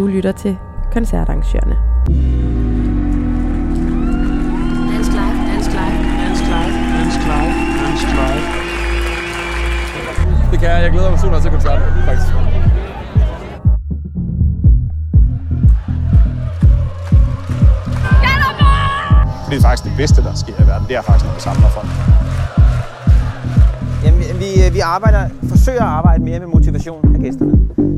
Du lytter til koncertarrangørerne. Dansk Live, Dansk Live, Dansk Live, Dansk Live, Dansk Live. Det kan jeg. Jeg glæder mig super meget til koncerten, faktisk. Det er faktisk det bedste, der sker i verden. Det er faktisk, når vi samler folk. Jamen, vi, vi, vi arbejder, forsøger at arbejde mere med motivation af gæsterne.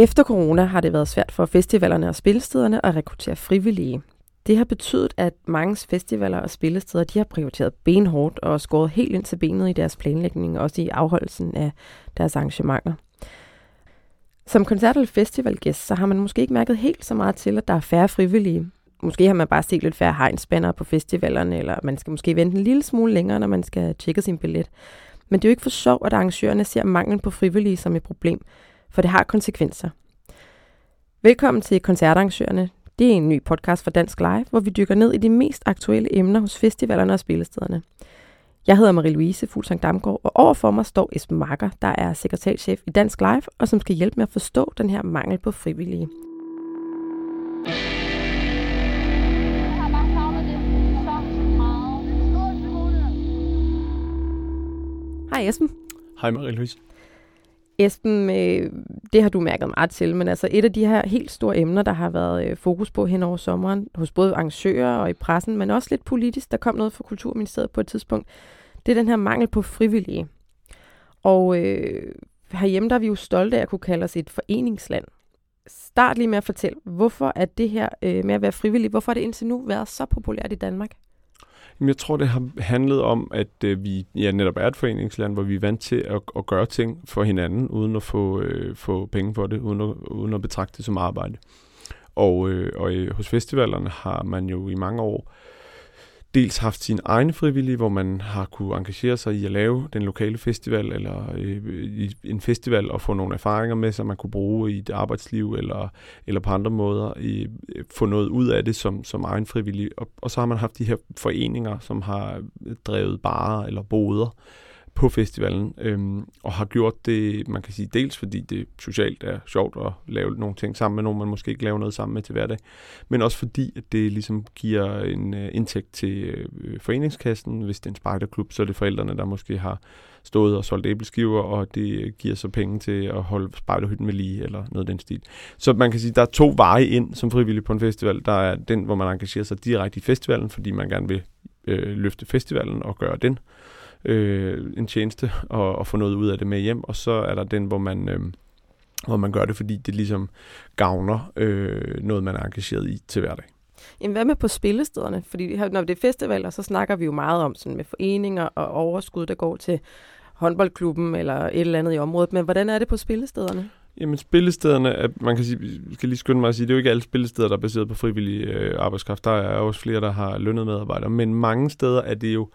Efter corona har det været svært for festivalerne og spillestederne at rekruttere frivillige. Det har betydet, at mange festivaler og spillesteder de har prioriteret benhårdt og skåret helt ind til benet i deres planlægning, også i afholdelsen af deres arrangementer. Som koncert- eller festivalgæst, så har man måske ikke mærket helt så meget til, at der er færre frivillige. Måske har man bare set lidt færre hegnspændere på festivalerne, eller man skal måske vente en lille smule længere, når man skal tjekke sin billet. Men det er jo ikke for sjov, at arrangørerne ser manglen på frivillige som et problem, for det har konsekvenser. Velkommen til Koncertarrangørerne. Det er en ny podcast fra Dansk Live, hvor vi dykker ned i de mest aktuelle emner hos festivalerne og spillestederne. Jeg hedder Marie-Louise Fuglsang Damgaard, og overfor mig står Esben Marker, der er sekretærchef i Dansk Live, og som skal hjælpe med at forstå den her mangel på frivillige. Hej Esben. Hej Marie-Louise. Esben, øh, det har du mærket meget til, men altså et af de her helt store emner, der har været øh, fokus på hen over sommeren, hos både arrangører og i pressen, men også lidt politisk, der kom noget fra Kulturministeriet på et tidspunkt, det er den her mangel på frivillige. Og øh, herhjemme der er vi jo stolte af at kunne kalde os et foreningsland. Start lige med at fortælle, hvorfor er det her øh, med at være frivillig, hvorfor har det indtil nu været så populært i Danmark? Jeg tror, det har handlet om, at øh, vi ja, netop er et foreningsland, hvor vi er vant til at, at gøre ting for hinanden, uden at få, øh, få penge for det, uden at, uden at betragte det som arbejde. Og, øh, og øh, hos festivalerne har man jo i mange år dels haft sine egne frivillige, hvor man har kunne engagere sig i at lave den lokale festival, eller øh, i en festival og få nogle erfaringer med, som man kunne bruge i et arbejdsliv, eller, eller på andre måder i, øh, få noget ud af det som, som egen frivillig. Og, og så har man haft de her foreninger, som har drevet barer eller boder på festivalen, øhm, og har gjort det, man kan sige, dels fordi det socialt er sjovt at lave nogle ting sammen med nogen, man måske ikke laver noget sammen med til hverdag, men også fordi, at det ligesom giver en øh, indtægt til øh, foreningskassen. Hvis det er en spejderklub, så er det forældrene, der måske har stået og solgt æbleskiver, og det øh, giver så penge til at holde spejderhytten med lige, eller noget af den stil. Så man kan sige, der er to veje ind som frivillig på en festival. Der er den, hvor man engagerer sig direkte i festivalen, fordi man gerne vil øh, løfte festivalen og gøre den øh, en tjeneste og, og få noget ud af det med hjem. Og så er der den, hvor man, øh, hvor man gør det, fordi det ligesom gavner øh, noget, man er engageret i til hverdag. Jamen, hvad med på spillestederne? Fordi når det er festivaler, så snakker vi jo meget om sådan med foreninger og overskud, der går til håndboldklubben eller et eller andet i området. Men hvordan er det på spillestederne? Jamen spillestederne, er, man kan sige, skal lige skynde mig at sige, det er jo ikke alle spillesteder, der er baseret på frivillig øh, arbejdskraft. Der er også flere, der har lønnet medarbejdere, men mange steder er det jo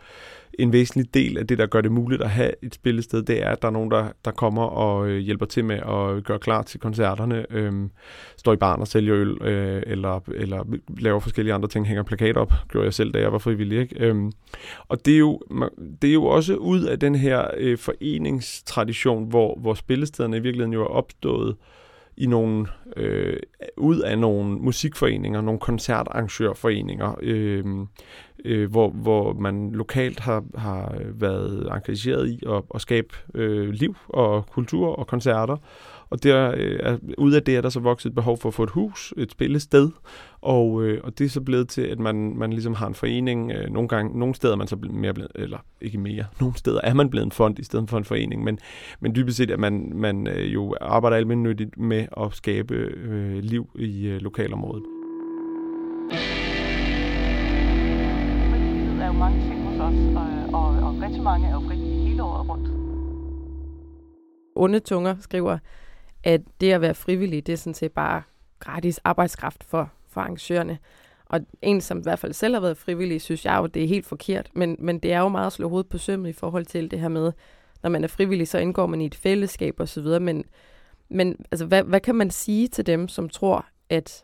en væsentlig del af det, der gør det muligt at have et spillested, det er, at der er nogen, der, der kommer og øh, hjælper til med at gøre klar til koncerterne, øh, står i barn og sælger øl, øh, eller, eller laver forskellige andre ting, hænger plakat op, gjorde jeg selv, da jeg var frivillig. Ikke? Øh, og det er, jo, det er jo også ud af den her øh, foreningstradition, hvor, hvor spillestederne i virkeligheden jo er opstået i nogle, øh, ud af nogle musikforeninger, nogle koncertarrangørforeninger, øh, øh, hvor, hvor man lokalt har, har været engageret i at, at skabe øh, liv og kultur og koncerter. Og der, øh, er, ud af det er der så vokset et behov for at få et hus, et spillested, og, øh, og det er så blevet til, at man, man ligesom har en forening. Øh, nogle, gange, nogle steder er man så mere blevet, eller ikke mere, nogle steder er man blevet en fond i stedet for en forening, men, men dybest set, at man, man øh, jo arbejder almindeligt med at skabe øh, liv i øh, lokalområdet. frivillighed er jo mange ting hos os, og, og, og rigtig mange er jo frivillige hele året rundt. Onde tunger skriver, at det at være frivillig, det er sådan set bare gratis arbejdskraft for, for arrangørerne. Og en, som i hvert fald selv har været frivillig, synes jeg jo, det er helt forkert. Men, men det er jo meget at slå hovedet på sømmet i forhold til det her med, når man er frivillig, så indgår man i et fællesskab osv. Men, men altså, hvad, hvad kan man sige til dem, som tror, at,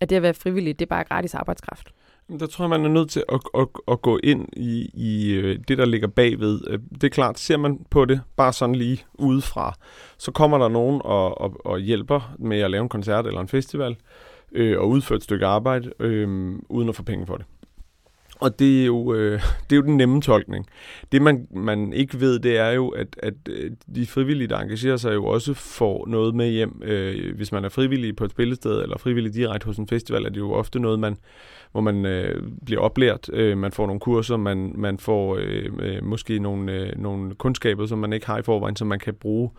at det at være frivillig, det er bare gratis arbejdskraft? Der tror jeg, man er nødt til at, at, at gå ind i, i øh, det, der ligger bagved. Øh, det er klart, ser man på det bare sådan lige udefra, så kommer der nogen og, og, og hjælper med at lave en koncert eller en festival, øh, og udføre et stykke arbejde, øh, uden at få penge for det. Og det er, jo, øh, det er jo den nemme tolkning. Det, man, man ikke ved, det er jo, at, at øh, de frivillige, der engagerer sig, jo også får noget med hjem. Øh, hvis man er frivillig på et spillested, eller frivillig direkte hos en festival, er det jo ofte noget, man, hvor man øh, bliver oplært. Øh, man får nogle kurser, man, man får øh, øh måske nogle, øh, nogle kundskaber, som man ikke har i forvejen, som man kan bruge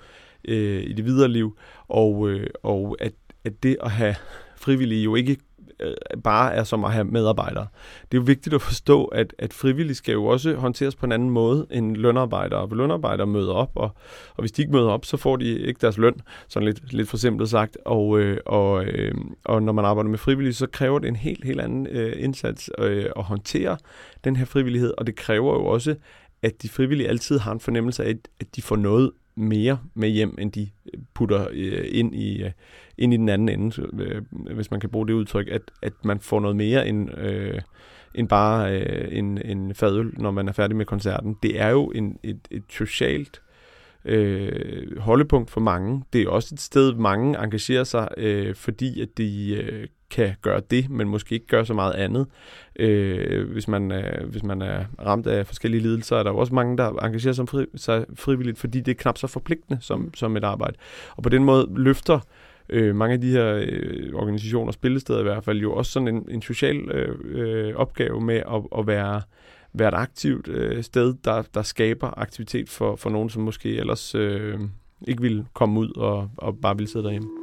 øh, i det videre liv. Og, øh, og at, at det at have frivillige jo ikke øh, bare er som at have medarbejdere. Det er jo vigtigt at forstå, at, at frivillige skal jo også håndteres på en anden måde end lønarbejdere. Og lønarbejdere møder op, og, og hvis de ikke møder op, så får de ikke deres løn, sådan lidt, lidt for simpelt sagt. Og, øh, og, øh, og når man arbejder med frivillige, så kræver det en helt, helt anden øh, indsats øh, at håndtere den her frivillighed, og det kræver jo også, at de frivillige altid har en fornemmelse af, at de får noget mere med hjem, end de øh, putter øh, ind i, øh, ind i den anden ende, øh, hvis man kan bruge det udtryk, at, at man får noget mere end, øh, end bare øh, en, en fadøl, når man er færdig med koncerten. Det er jo en, et, et socialt øh, holdepunkt for mange. Det er også et sted, mange engagerer sig, øh, fordi at de øh, kan gøre det, men måske ikke gøre så meget andet. Øh, hvis, man, øh, hvis man er ramt af forskellige lidelser, er der jo også mange, der engagerer sig, fri, sig frivilligt, fordi det er knap så forpligtende som, som et arbejde. Og på den måde løfter øh, mange af de her øh, organisationer, spillesteder i hvert fald, jo også sådan en, en social øh, øh, opgave med at, at være, være et aktivt øh, sted, der, der skaber aktivitet for, for nogen, som måske ellers øh, ikke ville komme ud og, og bare ville sidde derhjemme.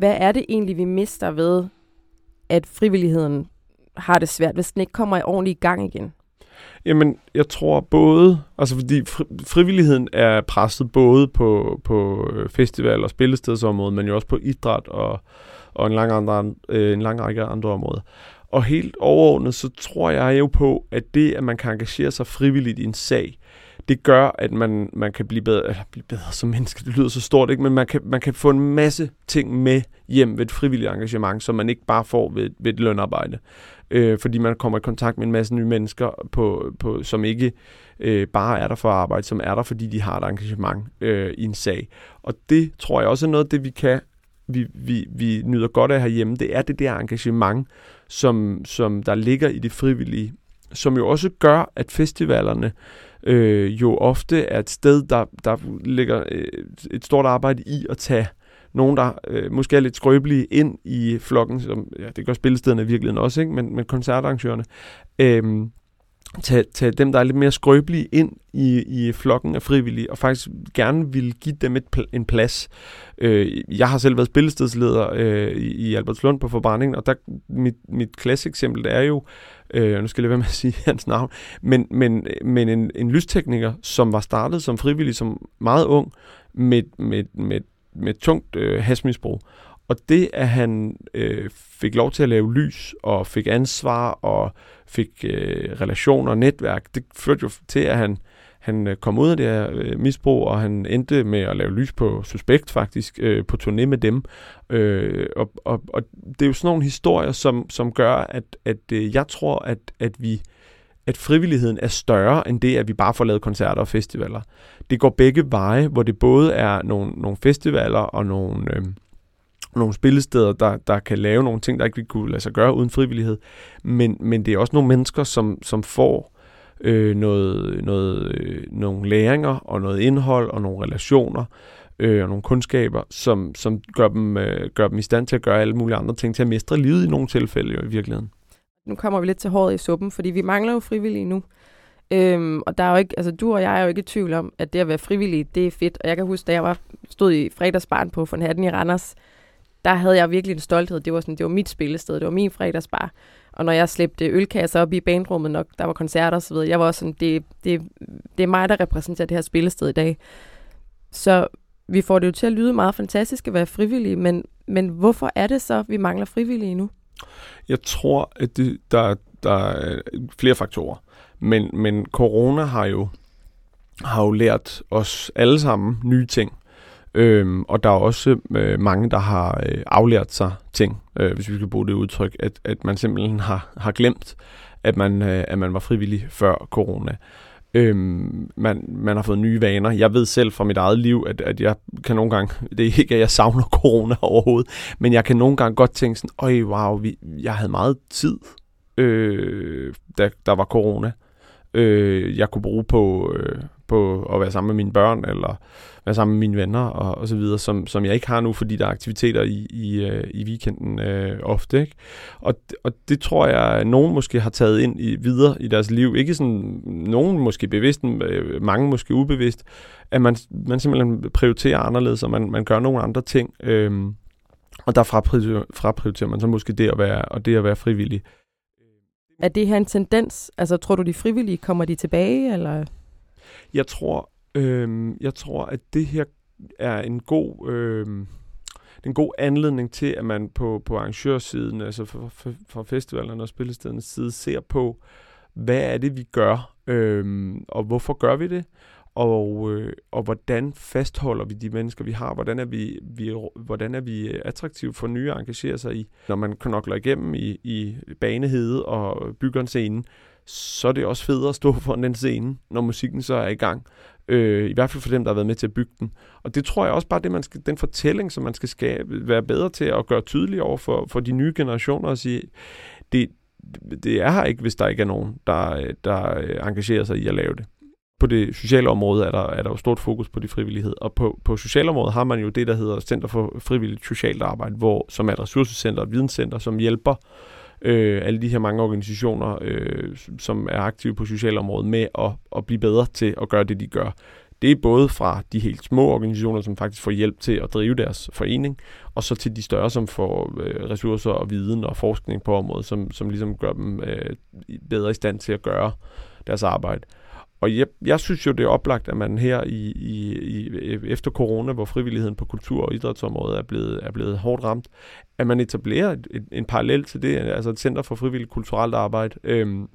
Hvad er det egentlig, vi mister ved, at frivilligheden har det svært, hvis den ikke kommer i ordentlig gang igen? Jamen, jeg tror både, altså fordi fri, frivilligheden er presset både på, på øh, festival- og spillestedsområdet, men jo også på idræt og, og en, lang andre, øh, en lang række andre områder. Og helt overordnet, så tror jeg jo på, at det, at man kan engagere sig frivilligt i en sag, det gør, at man, man kan blive bedre, eller blive bedre som menneske. Det lyder så stort, ikke? Men man kan, man kan få en masse ting med hjem ved et frivilligt engagement, som man ikke bare får ved, ved et lønarbejde. Øh, fordi man kommer i kontakt med en masse nye mennesker, på, på, som ikke øh, bare er der for at arbejde, som er der, fordi de har et engagement øh, i en sag. Og det tror jeg også er noget af det, vi kan vi, vi, vi nyder godt af herhjemme, det er det der engagement, som, som der ligger i det frivillige, som jo også gør, at festivalerne øh, jo ofte er et sted, der, der ligger øh, et stort arbejde i at tage nogen, der øh, måske er lidt skrøbelige ind i flokken, som ja, det gør spillestederne i virkeligheden også, ikke? Men, men koncertarrangørerne. Øh, tage, tage dem, der er lidt mere skrøbelige ind i, i flokken af frivillige, og faktisk gerne vil give dem et, pl- en plads. Øh, jeg har selv været spillestedsleder øh, i, Albertslund på forbrændingen, og der, mit, mit klasseeksempel er jo, øh, nu skal jeg lade være med at sige hans navn, men, men, men en, en lystekniker, som var startet som frivillig, som meget ung, med, med, med, med tungt øh, hasmisbrug. Og det, at han øh, fik lov til at lave lys, og fik ansvar, og fik øh, relationer og netværk, det førte jo til, at han, han øh, kom ud af det her øh, misbrug, og han endte med at lave lys på Suspekt faktisk, øh, på turné med dem. Øh, og, og, og det er jo sådan nogle historier, som, som gør, at, at øh, jeg tror, at, at vi at frivilligheden er større end det, at vi bare får lavet koncerter og festivaler. Det går begge veje, hvor det både er nogle, nogle festivaler og nogle... Øh, nogle spillesteder, der, der kan lave nogle ting, der ikke ville kunne lade sig gøre uden frivillighed. Men, men det er også nogle mennesker, som, som får øh, noget, noget, øh, nogle læringer og noget indhold og nogle relationer øh, og nogle kundskaber, som, som gør, dem, øh, gør dem i stand til at gøre alle mulige andre ting, til at mestre livet i nogle tilfælde jo, i virkeligheden. Nu kommer vi lidt til håret i suppen, fordi vi mangler jo frivillige nu. Øhm, og der er jo ikke, altså du og jeg er jo ikke i tvivl om, at det at være frivillig, det er fedt. Og jeg kan huske, da jeg var, stod i fredagsbarn på von Hatten i Randers, der havde jeg virkelig en stolthed. Det var, sådan, det var mit spillested, det var min fredagsbar. Og når jeg slæbte ølkasser op i bandrummet, når der var koncerter og så videre, jeg var også sådan, det, det, det er mig, der repræsenterer det her spillested i dag. Så vi får det jo til at lyde meget fantastisk at være frivillige, men, men hvorfor er det så, vi mangler frivillige nu? Jeg tror, at det, der, der er flere faktorer. Men, men corona har jo har jo lært os alle sammen nye ting. Øhm, og der er også øh, mange, der har øh, aflært sig ting, øh, hvis vi skal bruge det udtryk, at, at man simpelthen har, har glemt, at man, øh, at man var frivillig før corona. Øhm, man, man har fået nye vaner. Jeg ved selv fra mit eget liv, at, at jeg kan nogle gange, det er ikke, at jeg savner corona overhovedet, men jeg kan nogle gange godt tænke sådan, øj, wow, vi, jeg havde meget tid, øh, da der var corona. Øh, jeg kunne bruge på, øh, på at være sammen med mine børn, eller være sammen med mine venner, og, og så videre, som, som jeg ikke har nu, fordi der er aktiviteter i, i, øh, i weekenden øh, ofte. Ikke? Og, og det tror jeg, at nogen måske har taget ind i, videre i deres liv. Ikke sådan, nogen måske bevidst, øh, mange måske ubevidst, at man, man simpelthen prioriterer anderledes, og man, man gør nogle andre ting. Øh, og der fraprioriterer, fraprioriterer man så måske det at være, og det at være frivillig. Er det her en tendens? Altså, tror du, de frivillige kommer de tilbage, eller? Jeg tror, øh, jeg tror, at det her er en god, øh, det er en god anledning til, at man på, på arrangørsiden, altså fra, fra festivalerne og spillestedernes side, ser på, hvad er det, vi gør, øhm, og hvorfor gør vi det, og, øh, og hvordan fastholder vi de mennesker, vi har? Hvordan er vi, vi, hvordan er vi øh, attraktive for nye at engagere sig i? Når man knokler igennem i, i banehede og bygger en scene, så er det også federe at stå foran den scene, når musikken så er i gang. Øh, I hvert fald for dem, der har været med til at bygge den. Og det tror jeg også bare, det man skal, den fortælling, som man skal skabe, være bedre til at gøre tydelig over for, for de nye generationer og sige, det, det er her ikke, hvis der ikke er nogen, der, der øh, engagerer sig i at lave det på det sociale område er der, er der jo stort fokus på de frivillighed, og på, på socialområdet har man jo det, der hedder Center for Frivilligt Socialt Arbejde, hvor, som er et ressourcecenter, et videnscenter, som hjælper øh, alle de her mange organisationer, øh, som er aktive på socialområdet, med at, at blive bedre til at gøre det, de gør. Det er både fra de helt små organisationer, som faktisk får hjælp til at drive deres forening, og så til de større, som får øh, ressourcer og viden og forskning på området, som, som ligesom gør dem øh, bedre i stand til at gøre deres arbejde. Og jeg, jeg synes jo, det er oplagt, at man her i, i, i, efter corona, hvor frivilligheden på kultur- og idrætsområdet er blevet, er blevet hårdt ramt, at man etablerer et, et, en parallel til det, altså et center for frivilligt kulturelt arbejde, øhm,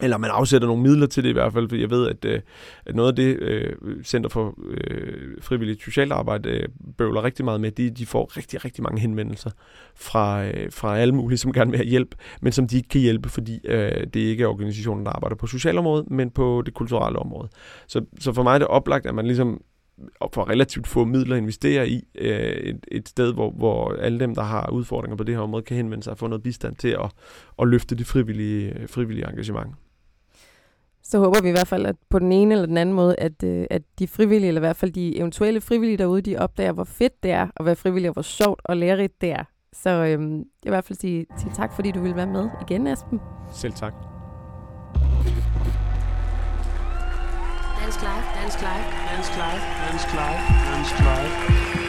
eller man afsætter nogle midler til det i hvert fald, for jeg ved, at, øh, at noget af det øh, Center for øh, Frivilligt Socialt Arbejde øh, bøvler rigtig meget med, de, de får rigtig, rigtig mange henvendelser fra, øh, fra alle mulige, som gerne vil have hjælp, men som de ikke kan hjælpe, fordi øh, det ikke er organisationen, der arbejder på socialområdet, men på det kulturelle område. Så, så for mig er det oplagt, at man ligesom for relativt få midler investere i øh, et, et sted, hvor, hvor alle dem, der har udfordringer på det her område, kan henvende sig og få noget bistand til at, at løfte det frivillige, frivillige engagement så håber vi i hvert fald, at på den ene eller den anden måde, at, øh, at de frivillige, eller i hvert fald de eventuelle frivillige derude, de opdager, hvor fedt det er at være frivillig, og hvor sjovt og lærerigt det er. Så øhm, jeg vil i hvert fald sige, sige tak, fordi du ville være med igen, Esben. Selv tak. Dansk Live, Dansk Live, Dansk Live, Dansk Live, Dansk Live.